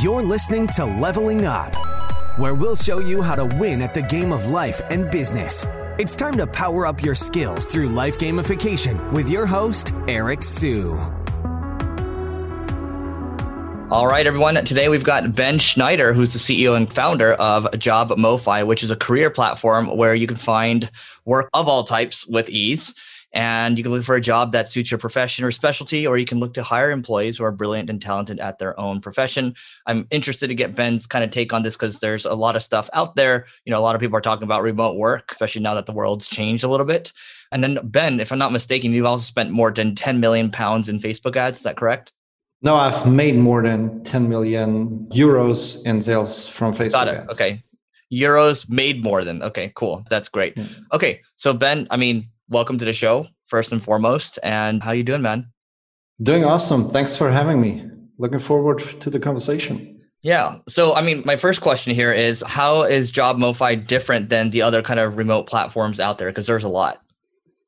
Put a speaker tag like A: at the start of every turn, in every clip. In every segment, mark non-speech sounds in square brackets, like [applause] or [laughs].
A: You're listening to Leveling Up, where we'll show you how to win at the game of life and business. It's time to power up your skills through life gamification with your host, Eric Siu.
B: All right, everyone. Today we've got Ben Schneider, who's the CEO and founder of Job MoFi, which is a career platform where you can find work of all types with ease. And you can look for a job that suits your profession or specialty, or you can look to hire employees who are brilliant and talented at their own profession. I'm interested to get Ben's kind of take on this because there's a lot of stuff out there. You know, a lot of people are talking about remote work, especially now that the world's changed a little bit. And then Ben, if I'm not mistaken, you've also spent more than 10 million pounds in Facebook ads. Is that correct?
C: No, I've made more than 10 million euros in sales from Facebook.
B: Got it.
C: Ads.
B: Okay. Euros made more than. Okay, cool. That's great.
C: Yeah.
B: Okay. So Ben, I mean, welcome to the show first and foremost. And how you doing, man?
C: Doing awesome. Thanks for having me. Looking forward to the conversation.
B: Yeah. So, I mean, my first question here is how is Job MoFi different than the other kind of remote platforms out there? Because there's a lot.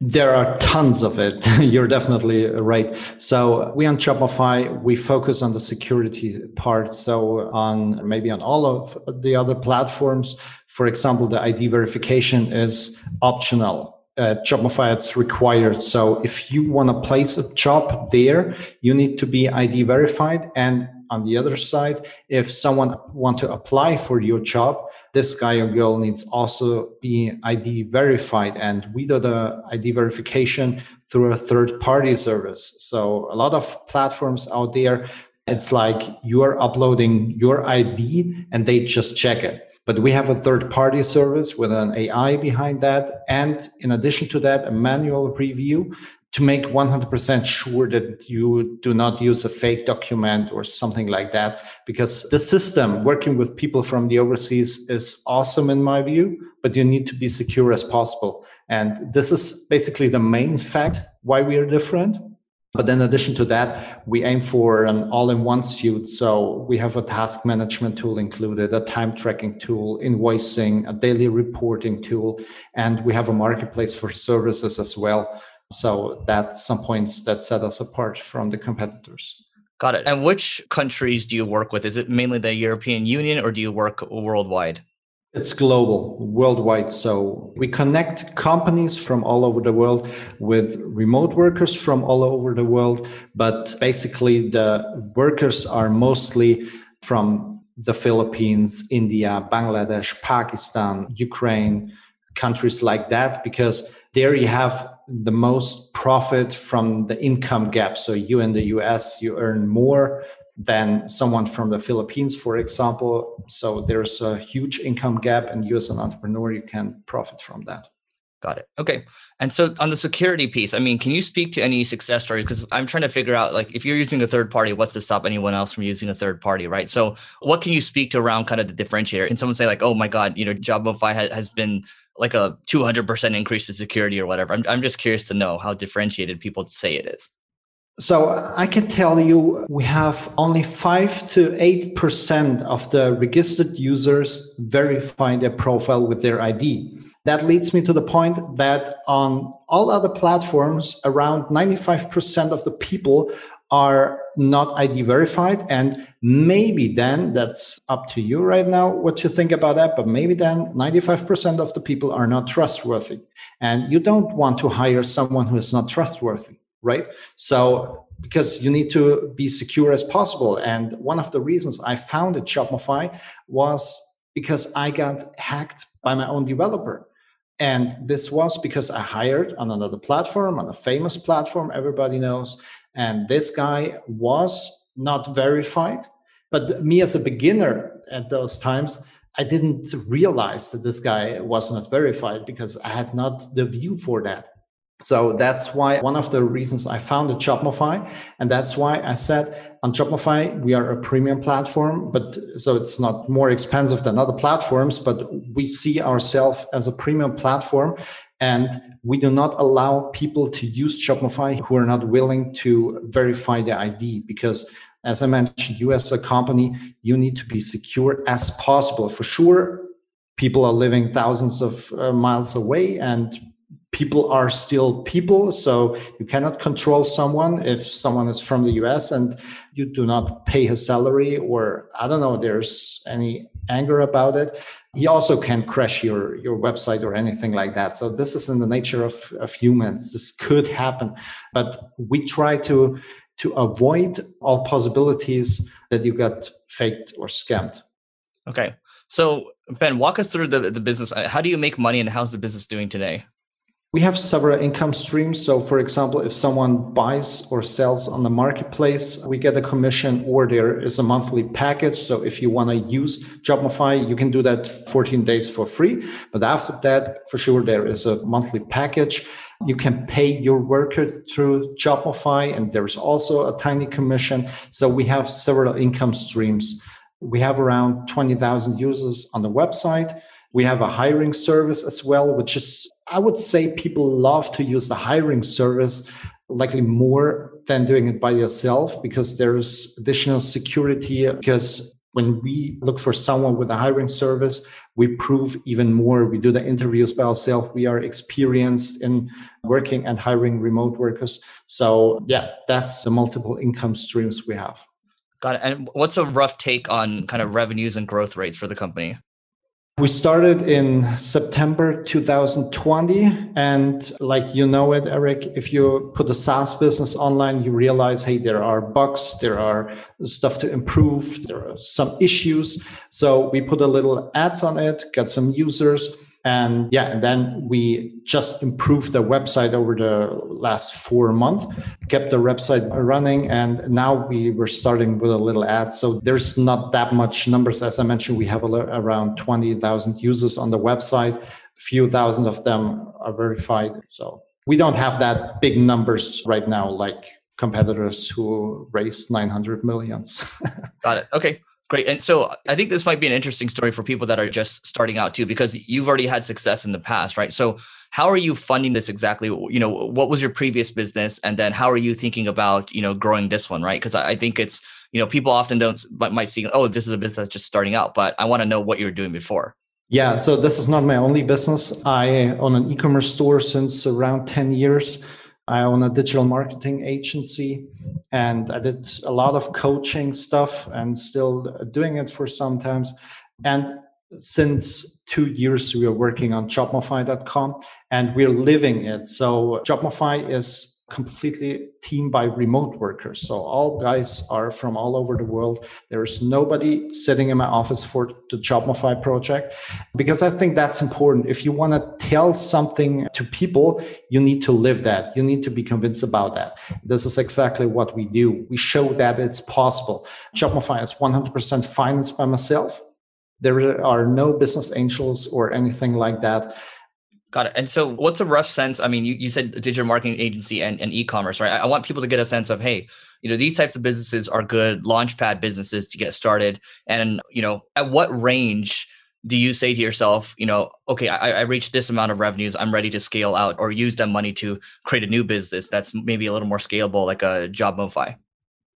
C: There are tons of it. [laughs] You're definitely right. So we on Jobify, we focus on the security part. So on maybe on all of the other platforms, for example, the ID verification is optional. At Jobify, it's required. So if you want to place a job there, you need to be ID verified. And on the other side, if someone want to apply for your job, this guy or girl needs also be ID verified. And we do the ID verification through a third party service. So a lot of platforms out there, it's like you're uploading your ID and they just check it. But we have a third party service with an AI behind that. And in addition to that, a manual review to make 100% sure that you do not use a fake document or something like that. Because the system working with people from the overseas is awesome in my view, but you need to be secure as possible. And this is basically the main fact why we are different. But in addition to that, we aim for an all-in-one suite. So we have a task management tool included, a time tracking tool, invoicing, a daily reporting tool, and we have a marketplace for services as well. So that's some points that set us apart from the competitors.
B: Got it. And which countries do you work with? Is it mainly the European Union or do you work worldwide?
C: It's global, worldwide. So we connect companies from all over the world with remote workers from all over the world. But basically, the workers are mostly from the Philippines, India, Bangladesh, Pakistan, Ukraine, countries like that, because there you have the most profit from the income gap. So you in the US, you earn more than someone from the Philippines, for example. So there's a huge income gap, and you as an entrepreneur, you can profit from that.
B: Got it. Okay. And so on the security piece, I mean, can you speak to any success stories? Because I'm trying to figure out, like, if you're using a third party, what's to stop anyone else from using a third party, right? So what can you speak to around kind of the differentiator? Can someone say, like, oh my God, you know, has, has been like a 200% increase in security or whatever? I'm, I'm just curious to know how differentiated people say it is.
C: So I can tell you we have only 5 to 8% of the registered users verify their profile with their ID. That leads me to the point that on all other platforms, around 95% of the people are not ID verified. And maybe then that's up to you right now what you think about that. But maybe then 95% of the people are not trustworthy. And you don't want to hire someone who is not trustworthy right? So because you need to be secure as possible. And one of the reasons I founded Jobify was because I got hacked by my own developer. And this was because I hired on another platform, on a famous platform everybody knows. And this guy was not verified. But me as a beginner at those times, I didn't realize that this guy was not verified because I had not the view for that. So that's why one of the reasons I founded Jobify. And that's why I said on Jobify, we are a premium platform, but so it's not more expensive than other platforms, but we see ourselves as a premium platform. And we do not allow people to use Jobify who are not willing to verify the ID because as I mentioned, you as a company, you need to be secure as possible. For sure, people are living thousands of uh, miles away and people are still people. So you cannot control someone if someone is from the US and you do not pay his salary, or I don't know, there's any anger about it. He also can crash your, your website or anything like that. So this is in the nature of, of humans. This could happen. But we try to to avoid all possibilities that you got faked or scammed.
B: Okay. So Ben, walk us through the, the business. How do you make money and how's the business doing today?
C: We have several income streams. So, for example, if someone buys or sells on the marketplace, we get a commission or there is a monthly package. So, if you want to use Jobify, you can do that 14 days for free. But after that, for sure, there is a monthly package. You can pay your workers through Jobify, and there's also a tiny commission. So, we have several income streams. We have around 20,000 users on the website. We have a hiring service as well, which is I would say people love to use the hiring service likely more than doing it by yourself because there's additional security because when we look for someone with a hiring service we prove even more. We do the interviews by ourselves. We are experienced in working and hiring remote workers. So yeah that's the multiple income streams we have.
B: Got it. And what's a rough take on kind of revenues and growth rates for the company
C: we started in September 2020. And like you know it, Eric, if you put a SaaS business online, you realize, hey, there are bugs, there are stuff to improve, there are some issues. So we put a little ads on it, got some users and yeah, and then we just improved the website over the last four months, kept the website running, and now we were starting with a little ad. So there's not that much numbers. As I mentioned, we have around 20,000 users on the website. A few thousand of them are verified. So we don't have that big numbers right now, like competitors who raised 900 millions. [laughs]
B: Got it. Okay. Great. And so I think this might be an interesting story for people that are just starting out too, because you've already had success in the past, right? So how are you funding this exactly? You know, what was your previous business? And then how are you thinking about, you know, growing this one, right? Because I think it's, you know, people often don't might see, oh, this is a business that's just starting out, but I want to know what you were doing before.
C: Yeah. So this is not my only business. I own an e-commerce store since around 10 years. I own a digital marketing agency and I did a lot of coaching stuff and still doing it for sometimes. And since two years, we are working on Jobify.com and we're living it. So Jobify is completely team by remote workers. So all guys are from all over the world. There is nobody sitting in my office for the Jobify project because I think that's important. If you want to tell something to people, you need to live that. You need to be convinced about that. This is exactly what we do. We show that it's possible. Jobify is 100% financed by myself. There are no business angels or anything like that.
B: Got it. And so, what's a rough sense? I mean, you, you said digital marketing agency and, and e-commerce, right? I, I want people to get a sense of, hey, you know, these types of businesses are good launchpad businesses to get started. And you know, at what range do you say to yourself, you know, okay, I, I reached this amount of revenues, I'm ready to scale out or use that money to create a new business that's maybe a little more scalable, like a JobMofi?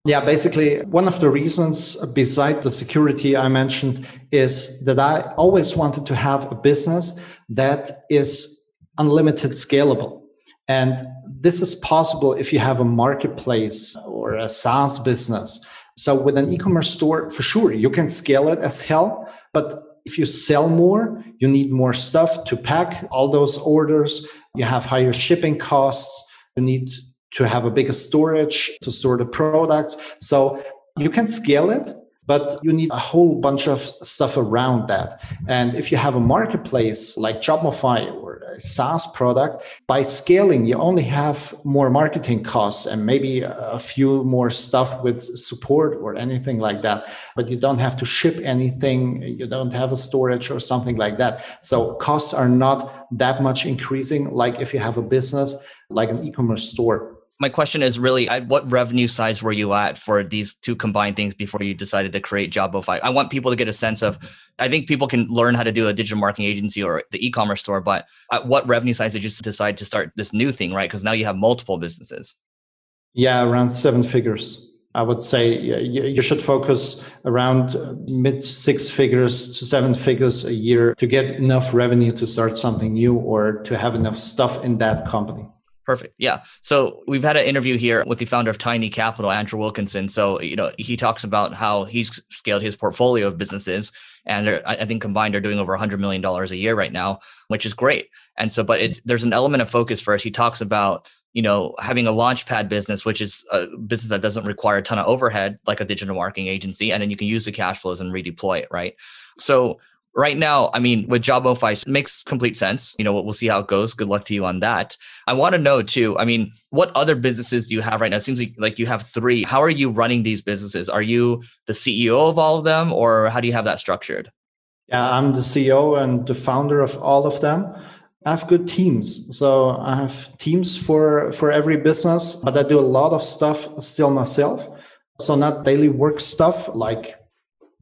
C: Yeah, basically, one of the reasons beside the security I mentioned is that I always wanted to have a business that is unlimited scalable. And this is possible if you have a marketplace or a SaaS business. So with an e-commerce store, for sure, you can scale it as hell. But if you sell more, you need more stuff to pack all those orders. You have higher shipping costs. You need to have a bigger storage to store the products. So you can scale it, but you need a whole bunch of stuff around that. And if you have a marketplace like Jobify or a SaaS product, by scaling, you only have more marketing costs and maybe a few more stuff with support or anything like that. But you don't have to ship anything, you don't have a storage or something like that. So costs are not that much increasing like if you have a business like an e-commerce store
B: my question is really what revenue size were you at for these two combined things before you decided to create Jobify? I want people to get a sense of I think people can learn how to do a digital marketing agency or the e-commerce store, but at what revenue size did you decide to start this new thing, right? Because now you have multiple businesses.
C: Yeah, around seven figures. I would say you should focus around uh, mid six figures to seven figures a year to get enough revenue to start something new or to have enough stuff in that company.
B: Perfect. Yeah. So we've had an interview here with the founder of Tiny Capital, Andrew Wilkinson. So, you know, he talks about how he's scaled his portfolio of businesses. And I think combined are doing over $100 million a year right now, which is great. And so, but it's, there's an element of focus first. He talks about, you know, having a launchpad business, which is a business that doesn't require a ton of overhead, like a digital marketing agency. And then you can use the cash flows and redeploy it. Right. So right now, I mean, with JobMofi makes complete sense. You know, we'll see how it goes. Good luck to you on that. I want to know too. I mean, what other businesses do you have right now? It seems like, like you have three. How are you running these businesses? Are you the CEO of all of them, or how do you have that structured?
C: Yeah, I'm the CEO and the founder of all of them. I have good teams. So I have teams for for every business, but I do a lot of stuff still myself. So not daily work stuff like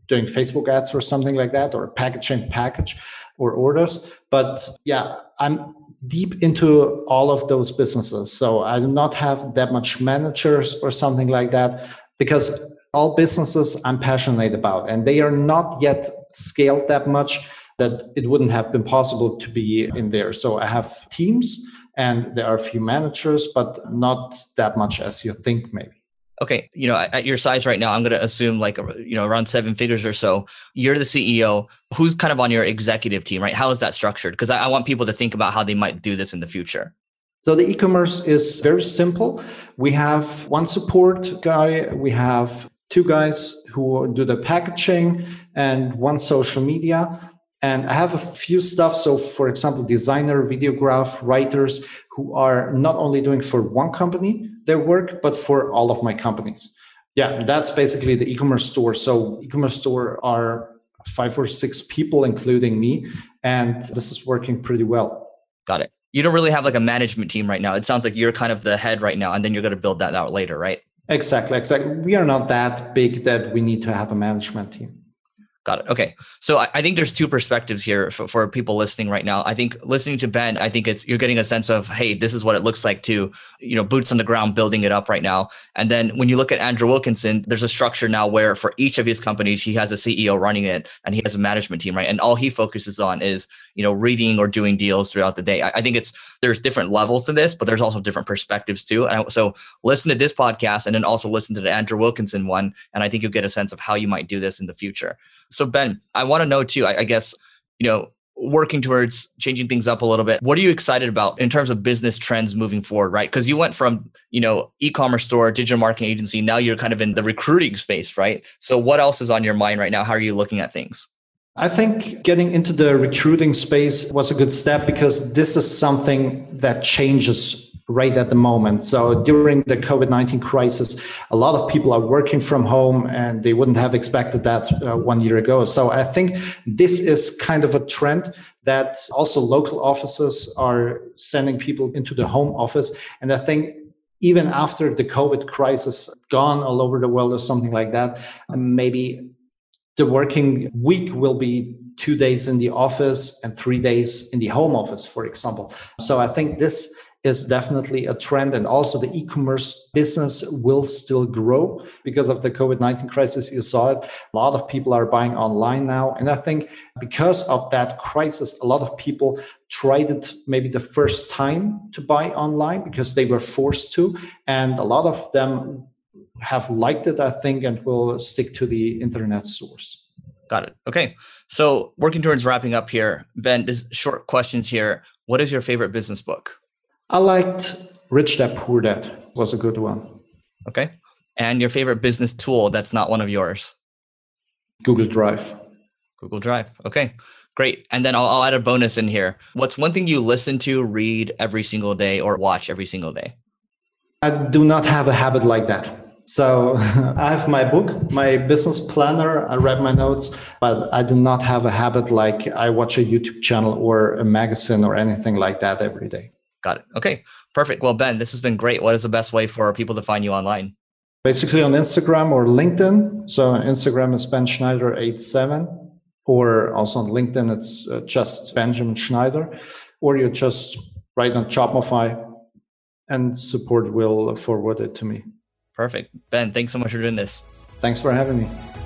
C: doing Facebook ads or something like that, or packaging package or orders. But yeah, I'm deep into all of those businesses. So I do not have that much managers or something like that because all businesses I'm passionate about and they are not yet scaled that much that it wouldn't have been possible to be in there. So I have teams and there are a few managers, but not that much as you think maybe
B: okay, you know, at your size right now, I'm going to assume like, you know, around seven figures or so, you're the CEO. Who's kind of on your executive team, right? How is that structured? Because I, I want people to think about how they might do this in the future.
C: So the e-commerce is very simple. We have one support guy, we have two guys who do the packaging and one social media. And I have a few stuff. So, for example, designer, videograph, writers who are not only doing for one company their work, but for all of my companies. Yeah, that's basically the e-commerce store. So, e-commerce store are five or six people, including me, and this is working pretty well.
B: Got it. You don't really have like a management team right now. It sounds like you're kind of the head right now, and then you're going to build that out later, right?
C: Exactly. Exactly. We are not that big that we need to have a management team.
B: Got it. Okay. So I, I, think there's two perspectives here for, for people listening right now. I think listening to Ben, I think it's you're getting a sense of, hey, this is what it looks like to, you know, boots on the ground building it up right now. And then when you look at Andrew Wilkinson, there's a structure now where for each of his companies, he has a CEO running it and he has a management team, right? And all he focuses on is, you know, reading or doing deals throughout the day. I, I think it's there's different levels to this, but there's also different perspectives too. And so listen to this podcast and then also listen to the Andrew Wilkinson one. And I think you'll get a sense of how you might do this in the future. So Ben, I want to know too. I, I guess you know working towards changing things up a little bit what are you excited about in terms of business trends moving forward right? Because you went from you know e-commerce store digital marketing agency now you're kind of in the recruiting space right? So what else is on your mind right now? How are you looking at things?
C: I think getting into the recruiting space was a good step because this is something that changes right at the moment. So during the COVID 19 crisis, a lot of people are working from home and they wouldn't have expected that uh, one year ago. So I think this is kind of a trend that also local offices are sending people into the home office. And I think even after the COVID crisis gone all over the world or something like that, maybe the working week will be two days in the office and three days in the home office, for example. So I think this is definitely a trend. And also the e-commerce business will still grow because of the COVID-19 crisis. You saw it. A lot of people are buying online now. And I think because of that crisis, a lot of people tried it maybe the first time to buy online because they were forced to. And a lot of them have liked it, I think, and will stick to the internet source.
B: Got it. Okay. So working towards wrapping up here, Ben, just short questions here. What is your favorite business book?
C: I liked Rich Dad Poor Dad was a good one.
B: Okay. And your favorite business tool that's not one of yours?
C: Google Drive.
B: Google Drive. Okay. Great. And then I'll, I'll add a bonus in here. What's one thing you listen to, read every single day, or watch every single day?
C: I do not have a habit like that. So [laughs] I have my book, my business planner. I read my notes, but I do not have a habit like I watch a YouTube channel or a magazine or anything like that every day.
B: Got it. Okay, perfect. Well, Ben, this has been great. What is the best way for people to find you online?
C: Basically on Instagram or LinkedIn. So Instagram is Ben Schneider 87 or also on LinkedIn, it's uh, just Benjamin Schneider, or you just write on JobMofi and support will forward it to me.
B: Perfect. Ben, thanks so much for doing this.
C: Thanks for having me.